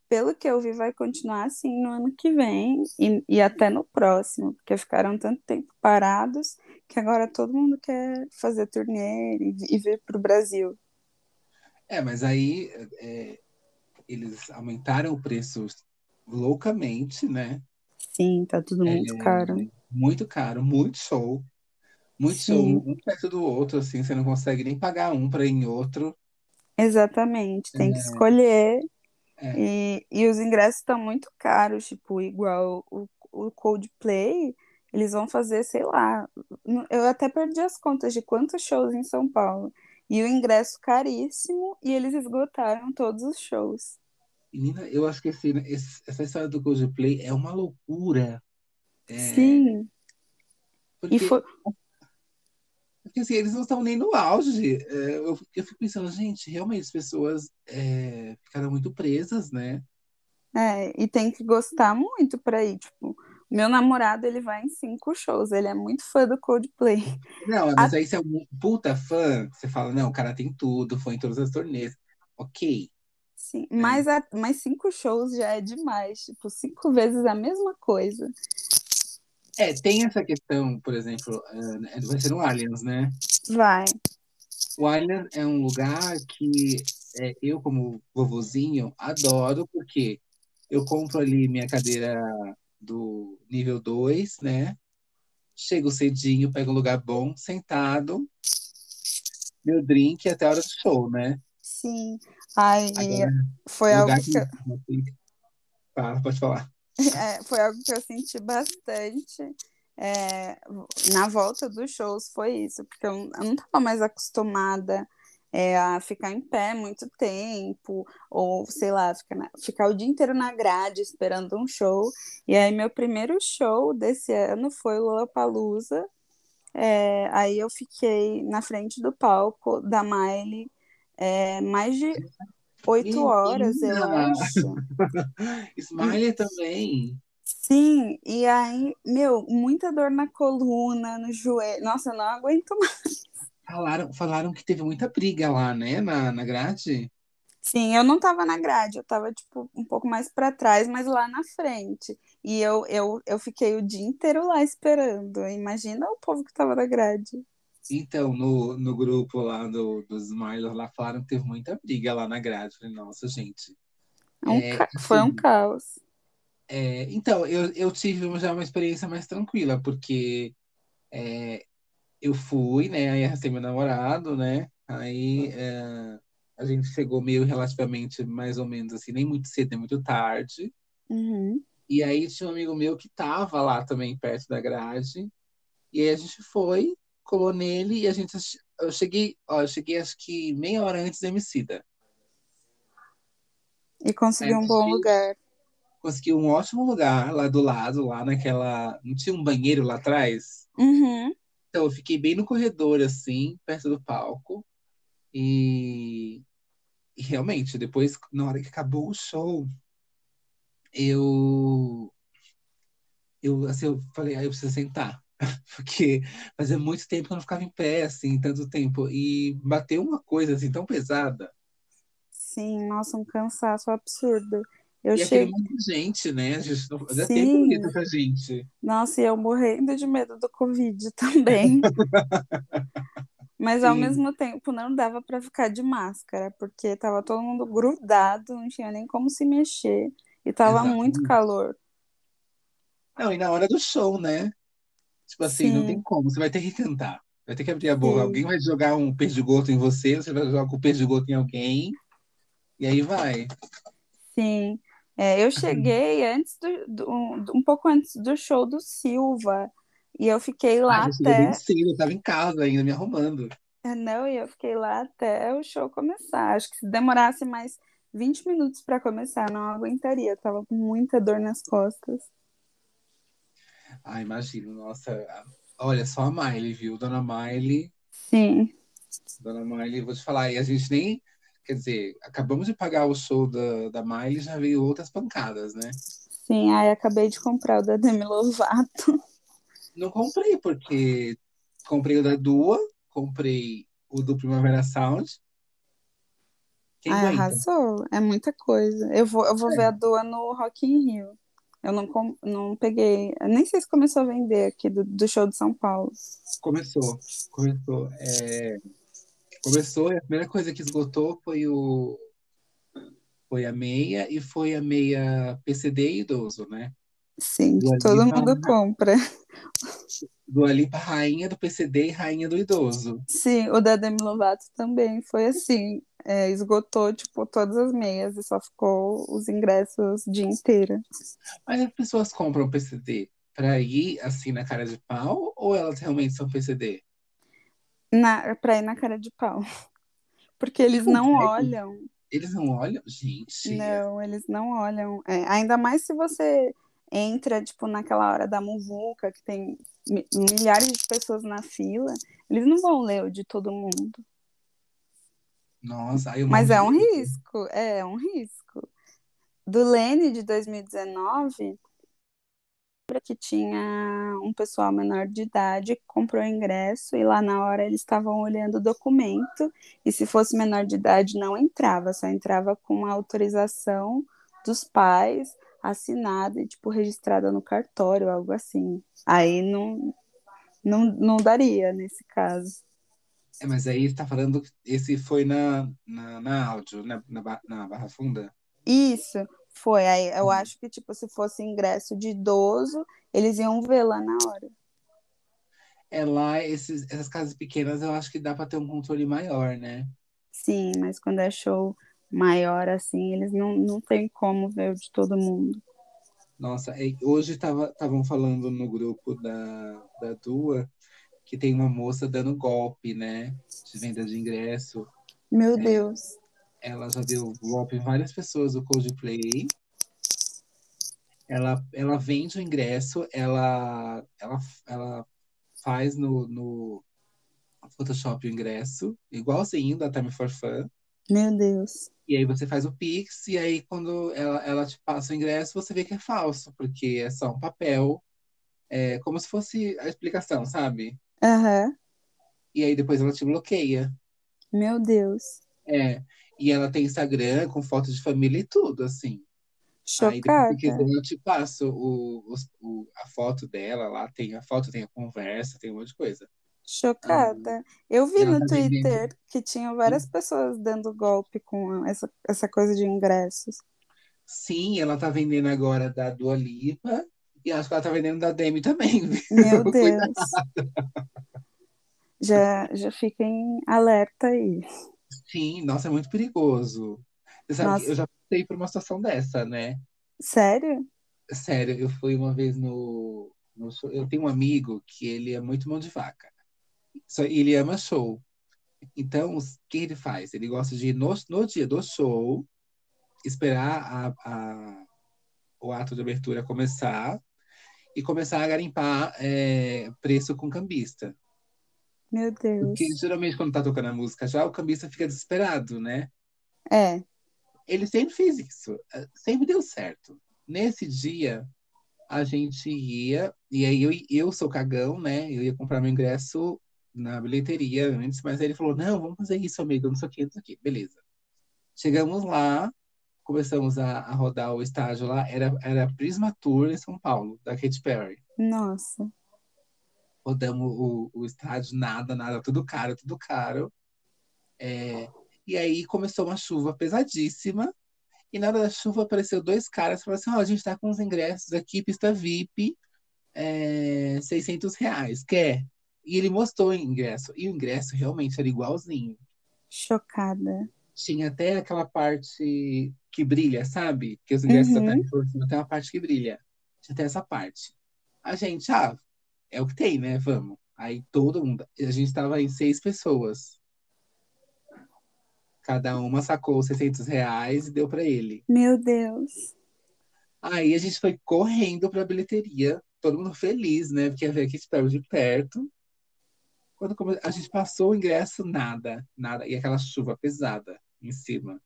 pelo que eu vi, vai continuar assim no ano que vem e, e até no próximo, porque ficaram tanto tempo parados que agora todo mundo quer fazer turnê e, e vir para o Brasil. é, mas aí é, eles aumentaram o preço loucamente, né? Sim, tá tudo É, muito caro. muito caro, muito show, muito show, Sim, um perto do outro, assim, você não consegue nem pagar um para ir em outro. exatamente. Tem que É, escolher é, e, e os ingressos estão muito caros, tipo, igual o, o Coldplay, eles vão fazer, sei lá, eu até perdi as contas de quantos shows em São Paulo. E o ingresso caríssimo e eles esgotaram todos os shows. menina, eu acho que esse, esse- essa história do Coldplay é uma loucura, é, Sim, e porque foi, Porque assim, eles não estão nem no auge. É, eu, eu fico pensando, gente, realmente as pessoas é, ficaram muito presas, né? é, e tem que gostar muito pra ir, tipo, meu namorado, ele vai em cinco shows, ele é muito fã do Coldplay. Não, mas A- aí você é um puta fã, você fala, não, o cara tem tudo, foi em todas as turnês. Ok, Sim, né? mas, a, mas cinco shows já é demais, tipo, cinco vezes a mesma coisa. É, tem essa questão, por exemplo, é, vai ser no Allianz, né? Vai. O Allianz é um lugar que é, eu, como vovozinho, adoro, porque eu compro ali minha cadeira do nível 2, né? Chego cedinho, pego um lugar bom, sentado, meu drink até a hora do show, né? Sim. Aí Agora, foi algo que que. Fala, pode falar. é, foi algo que eu senti bastante é, na volta dos shows, foi isso, porque eu, eu não estava mais acostumada é, a ficar em pé muito tempo, ou sei lá, ficar, na- ficar o dia inteiro na grade esperando um show. E aí, meu primeiro show desse ano foi Lollapalooza. É, aí eu fiquei na frente do palco da Miley é, mais de oito horas, eu acho. Smiley também. sim, e aí, meu, muita dor na coluna, no joelho. Nossa, eu não aguento mais. Falaram, falaram que teve muita briga lá, né? Na, na grade. Sim, eu não tava na grade, eu tava, tipo, um pouco mais para trás, mas lá na frente. E eu, eu, eu fiquei o dia inteiro lá esperando. Imagina o povo que tava na grade. Então, no, no grupo lá do, dos Smilers, lá falaram que teve muita briga lá na grade. Falei, nossa, gente. É Um É, ca- Foi um assim, caos. é, então, eu, eu tive já uma experiência mais tranquila, porque é, eu fui, né? Aí arrastei meu namorado, né? Aí é, a gente chegou meio relativamente, mais ou menos assim, nem muito cedo, nem muito tarde. Uhum. E aí tinha um amigo meu que tava lá também perto da grade. E aí a gente foi, colou nele e a gente. Eu cheguei, ó, eu cheguei acho que meia hora antes do Emicida. E Aí conseguiu um bom lugar. conseguiu um ótimo lugar lá do lado, lá naquela. Não tinha um banheiro lá atrás? Uhum. Então eu fiquei bem no corredor, assim, perto do palco. E, e realmente, depois, na hora que acabou o show, eu, eu, assim, eu falei, ah, eu preciso sentar. Porque fazia muito tempo que eu não ficava em pé, assim, tanto tempo. E bateu uma coisa, assim, tão pesada. sim, nossa, um cansaço absurdo. Eu E cheguei. de gente, né? A gente não tempo Sim, bonito pra gente. nossa, e eu morrendo de medo do Covid também. Mas ao Sim, mesmo tempo não dava para ficar de máscara, porque tava todo mundo grudado, não tinha nem como se mexer, e tava muito exatamente. calor. Não, e na hora do show, né? Tipo assim, não tem Sim, como. Você vai ter que cantar. Vai ter que abrir a boca. sim, Alguém vai jogar um perdigoto em você, você vai jogar o perdigoto em alguém, e aí vai. sim. É, eu cheguei antes do, do- um um pouco antes do show do Silva, e eu fiquei Ai, lá já chegou bem até, cedo, eu tava em casa ainda me arrumando. é, não, e eu fiquei lá até o show começar. Acho que se demorasse mais 20 minutos para começar, não aguentaria, eu tava com muita dor nas costas. Ah, imagino, nossa. Olha, só a Miley, viu? Dona Miley, Sim, Dona Miley, vou te falar, e a gente nem. Quer dizer, acabamos de pagar o show da, da Miley, já veio outras pancadas, né? sim, aí acabei de comprar o da Demi Lovato. Não comprei, porque comprei o da Dua, comprei o do Primavera Sound. Quem aguenta? arrasou. É muita coisa. Eu vou, eu vou ver a É, Dua no Rock in Rio. Eu não, não peguei. Nem sei se começou a vender aqui do, do show de São Paulo. começou. Começou. É, começou, e a primeira coisa que esgotou foi o, foi a meia e foi a meia PCD idoso, né? Sim, Dua todo Lipa, mundo compra. Dua Lipa, rainha do PCD e rainha do idoso. Sim, o da Demi Lovato também foi assim. É, esgotou, tipo, todas as meias e só ficou os ingressos dia inteiro. Mas as pessoas compram PCD pra ir assim na cara de pau ou elas realmente são PCD? Na, pra ir na cara de pau. Porque eles não olham. Eles não olham? Gente, Não, eles não olham. É, ainda mais se você entra, tipo, naquela hora da muvuca, que tem mi- milhares de pessoas na fila, eles não vão ler o de todo mundo. Nossa, aí eu Mas é um risco, é, é um risco. Do Lene de 2019, que tinha um pessoal menor de idade que comprou ingresso e lá na hora eles estavam olhando o documento e se fosse menor de idade não entrava, só entrava com a autorização dos pais assinada e tipo registrada no cartório, algo assim. Aí não, não, não daria nesse caso. É, mas aí você tá falando que esse foi na, na, na áudio, na, na, Ba- na Barra Funda? Isso foi. Aí eu acho que tipo se fosse ingresso de idoso, eles iam ver lá na hora. É lá, esses, essas casas pequenas eu acho que dá pra ter um controle maior, né? Sim, mas quando é show maior assim, eles não, não tem como ver o de todo mundo. Nossa, é- hoje estavam falando no grupo da, da Dua que tem uma moça dando golpe, né? De venda de ingresso. Meu Deus. Ela já deu golpe em várias pessoas do Coldplay. Ela, ela vende o ingresso, ela, ela, ela faz no, no Photoshop o ingresso, igualzinho da Time for Fun. Meu Deus. E aí você faz o Pix, e aí quando ela, ela te passa o ingresso, você vê que é falso, porque é só um papel, é como se fosse a explicação, sabe? Aham. E aí depois ela te bloqueia. Meu Deus. É. E ela tem Instagram com fotos de família e tudo, assim. Aí quiser, Chocada. eu te passo o, os- o- a foto dela lá, tem a foto, tem a conversa, tem um monte de coisa. Ah, Chocada. Eu e vi no tá. Twitter que tinham várias pessoas dando golpe com essa, essa coisa de ingressos. Sim, ela tá vendendo agora da Dua Lipa, e acho que ela tá vendendo da Demi também, viu? Meu. Deus. Já, já fiquem alerta aí. Sim, nossa, é muito perigoso. Você sabe que eu já passei por uma situação dessa, né? sério? Sério, eu fui uma vez no, no show. Eu tenho um amigo que ele é muito mão de vaca. Só ele ama show. Então, o que ele faz? Ele gosta de ir no, no dia do show, esperar a, a- o ato de abertura começar e começar a garimpar é, preço com cambista. Meu Porque Deus. geralmente quando tá tocando a música já, o cambista fica desesperado, né? É, Ele sempre fez isso, eh, sempre deu certo. Nesse dia, a gente ia, e aí eu, eu sou cagão, né? Eu ia comprar meu ingresso na bilheteria antes, mas aí ele falou: não, vamos fazer isso, amigo, não sei o que, não sei o que. Beleza. Chegamos lá, começamos a, a rodar o estádio lá, era, era Prisma Tour em São Paulo, da Katy Perry. Nossa. Rodamos o, o estádio, nada, nada, tudo caro, tudo caro. É, e aí começou uma chuva pesadíssima. E na hora da chuva apareceu dois caras e falaram assim: ó, a gente tá com os ingressos aqui, pista VIP, é, 600 reais, quer? E ele mostrou o ingresso. E o ingresso realmente era igualzinho. Chocada. Tinha até aquela parte que brilha, sabe? Que os ingressos Uhum. até por cima tem uma parte que brilha. Tinha até essa parte. A gente, ah, é o que tem, né? Vamos. Aí todo mundo. A gente tava em seis pessoas. Cada uma sacou 600 reais e deu pra ele. Meu Deus. Aí a gente foi correndo pra bilheteria, todo mundo feliz, né? Porque ia ver aqui de de perto. Quando a gente passou o ingresso, nada, nada. E aquela chuva pesada em cima.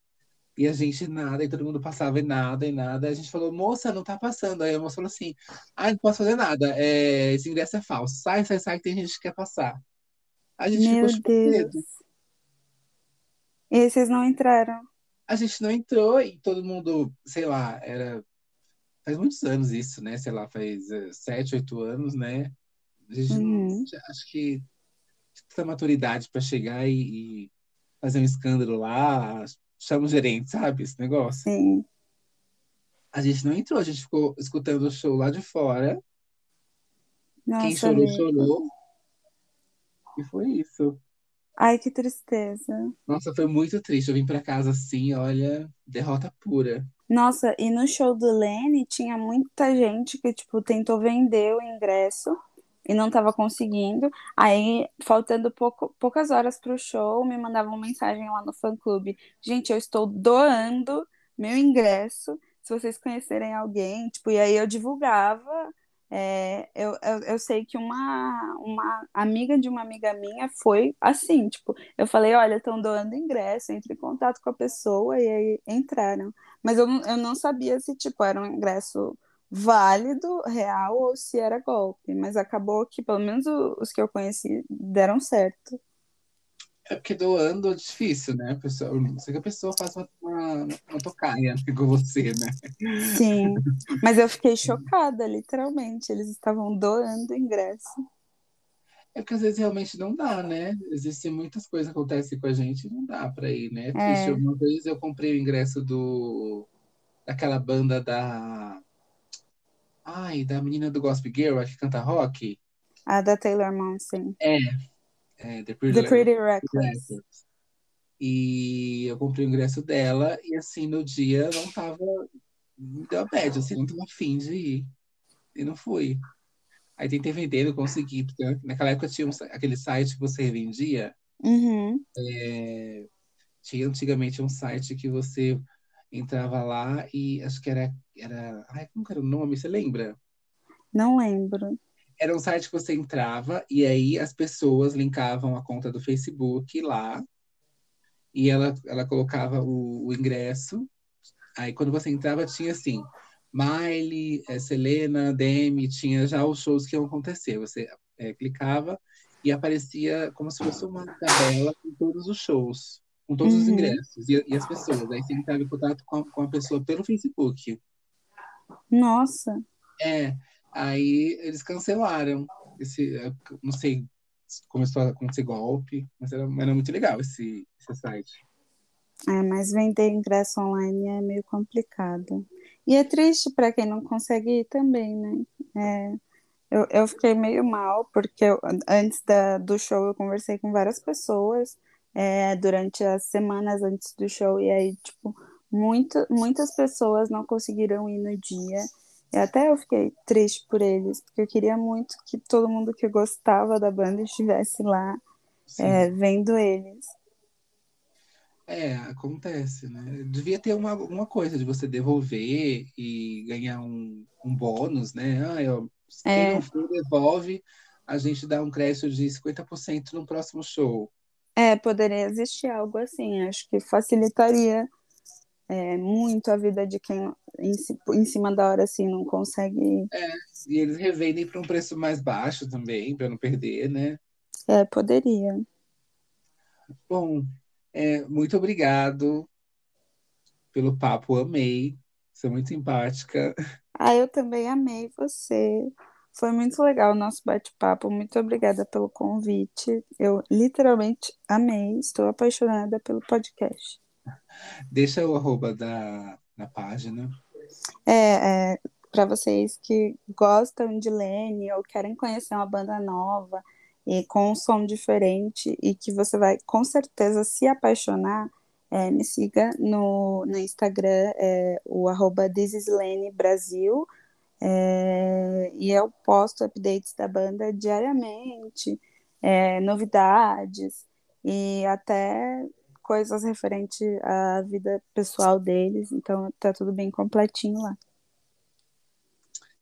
E a gente nada, e todo mundo passava e nada, e nada. A gente falou, moça, não tá passando. Aí a moça falou assim: ah, não posso fazer nada, é, esse ingresso é falso. Sai, sai, sai, que tem gente que quer passar. A gente Meu ficou com medo. Deus. E vocês não entraram? A gente não entrou e todo mundo, sei lá, era. Faz muitos anos isso, né? Sei lá, faz eh, sete, oito anos, né? A gente não. Uhum. Acho que tanta maturidade para chegar e, e fazer um escândalo lá, chama o gerente, sabe? Esse negócio. Sim. A gente não entrou, a gente ficou escutando o show lá de fora. Quem Nossa, chorou, Lê. chorou. E foi isso. Ai, que tristeza. Nossa, foi muito triste. Eu vim para casa assim, olha, derrota pura. Nossa, e no show do Lenny tinha muita gente que, tipo, tentou vender o ingresso e não tava conseguindo. Aí, faltando pouco, poucas horas pro show, me mandavam mensagem lá no fã-clube. Gente, eu estou doando meu ingresso. Se vocês conhecerem alguém, tipo, e aí eu divulgava. É, eu, eu, eu sei que uma, uma amiga de uma amiga minha foi assim, tipo, eu falei, olha, estão doando ingresso, entre em contato com a pessoa, e aí entraram. Mas eu, eu não sabia se, tipo, era um ingresso válido, real, ou se era golpe. Mas acabou que, pelo menos os que eu conheci, deram certo. É porque doando é difícil, né? A pessoa, não ser que a pessoa faça uma, uma, uma tocaia com você, né? Sim, mas eu fiquei chocada, literalmente. Eles estavam doando ingresso. É porque às vezes realmente não dá, né? Existem muitas coisas que acontecem com a gente e não dá pra ir, né? É triste. É. Uma vez eu comprei o ingresso do daquela banda da Ai, da menina do Gospel Girl, a que canta rock. A da Taylor Momsen. É, The Pretty, The Pretty Reckless. Reckless. E eu comprei o ingresso dela e assim, no dia não tava. Me deu a bad, assim, não tava afim de ir. E não fui. Aí tentei vender, não consegui, porque naquela época tinha um aquele site que você revendia. Uhum. É, tinha antigamente um site que você entrava lá e acho que era. era ai, como que era o nome? Você lembra? Não lembro. Era um site que você entrava e aí as pessoas linkavam a conta do Facebook lá e ela, ela colocava o, o ingresso. Aí quando você entrava tinha assim, Miley, eh, Selena, Demi, tinha já os shows que iam acontecer. Você eh, clicava e aparecia como se fosse uma tabela com todos os shows, com todos os Uhum. ingressos e, e as pessoas. Aí você entrava em contato com a, com a pessoa pelo Facebook. Nossa. É, aí eles cancelaram esse, eh, não sei, começou a acontecer golpe, mas era, era muito legal esse, esse site. É, mas vender ingresso online é meio complicado. E é triste para quem não consegue ir também, né? É, eu, eu fiquei meio mal, porque eu- antes da, do show eu conversei com várias pessoas é, durante as semanas antes do show, e aí, tipo, muita, muitas pessoas não conseguiram ir no dia. E até eu fiquei triste por eles, porque eu queria muito que todo mundo que gostava da banda estivesse lá, é, vendo eles. É, acontece, né? Devia ter uma, uma coisa de você devolver e ganhar um, um bônus, né? Ah, ó, quem É. não for, devolve, a gente dá um crédito de 50% no próximo show. É, poderia existir algo assim. Acho que facilitaria é, muito a vida de quem em, em cima da hora assim não consegue. E eles revendem para um preço mais baixo também, para não perder, né? É, poderia. Bom, é, muito obrigado. pelo papo, amei. Você é muito simpática. Ah, eu também amei você. Foi muito legal o nosso bate-papo. Muito obrigada pelo convite. Eu literalmente amei. Estou apaixonada pelo podcast. Deixa o arroba da, da página. É, é para vocês que gostam de Lene ou querem conhecer uma banda nova e com um som diferente e que você vai com certeza se apaixonar, é, me siga no, no Instagram, é, o arroba Brasil, é, e eu posto updates da banda diariamente, é, novidades e até coisas referentes à vida pessoal deles, então tá tudo bem completinho lá.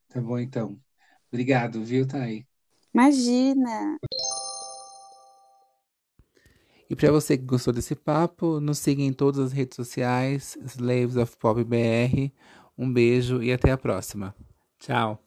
Tá bom, então. Obrigado, viu, Thay? Imagina! E para você que gostou desse papo, nos siga em todas as redes sociais, Slaves of Pop BR. Um beijo e até a próxima. Chao.